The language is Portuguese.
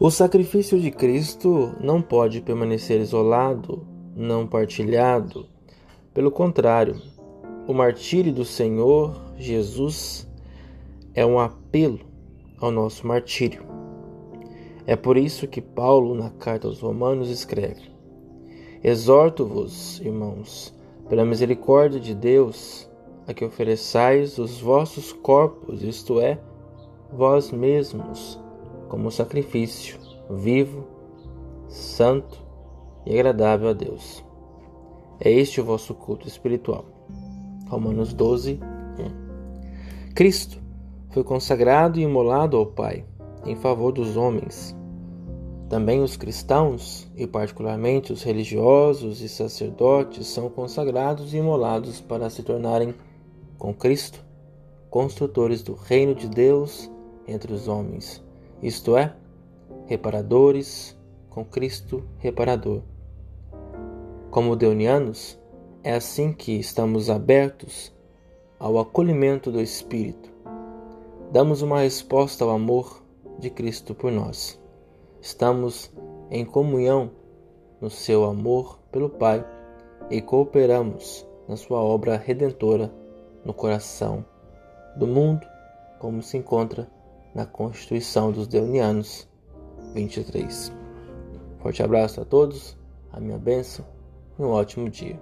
O sacrifício de Cristo não pode permanecer isolado, não partilhado. Pelo contrário, o martírio do Senhor Jesus é um apelo ao nosso martírio. É por isso que Paulo, na carta aos Romanos, escreve: Exorto-vos, irmãos, pela misericórdia de Deus, a que ofereçais os vossos corpos, isto é, vós mesmos, como sacrifício vivo, santo e agradável a Deus. É este o vosso culto espiritual. Romanos 12, 1. Cristo foi consagrado e imolado ao Pai em favor dos homens. Também os cristãos, e particularmente os religiosos e sacerdotes, são consagrados e imolados para se tornarem, com Cristo, construtores do reino de Deus entre os homens, isto é, reparadores com Cristo reparador. Como deunianos, é assim que estamos abertos ao acolhimento do Espírito. Damos uma resposta ao amor de Cristo por nós. Estamos em comunhão no seu amor pelo Pai e cooperamos na sua obra redentora no coração do mundo, como se encontra na Constituição dos Deunianos 23. Forte abraço a todos, a minha bênção e um ótimo dia.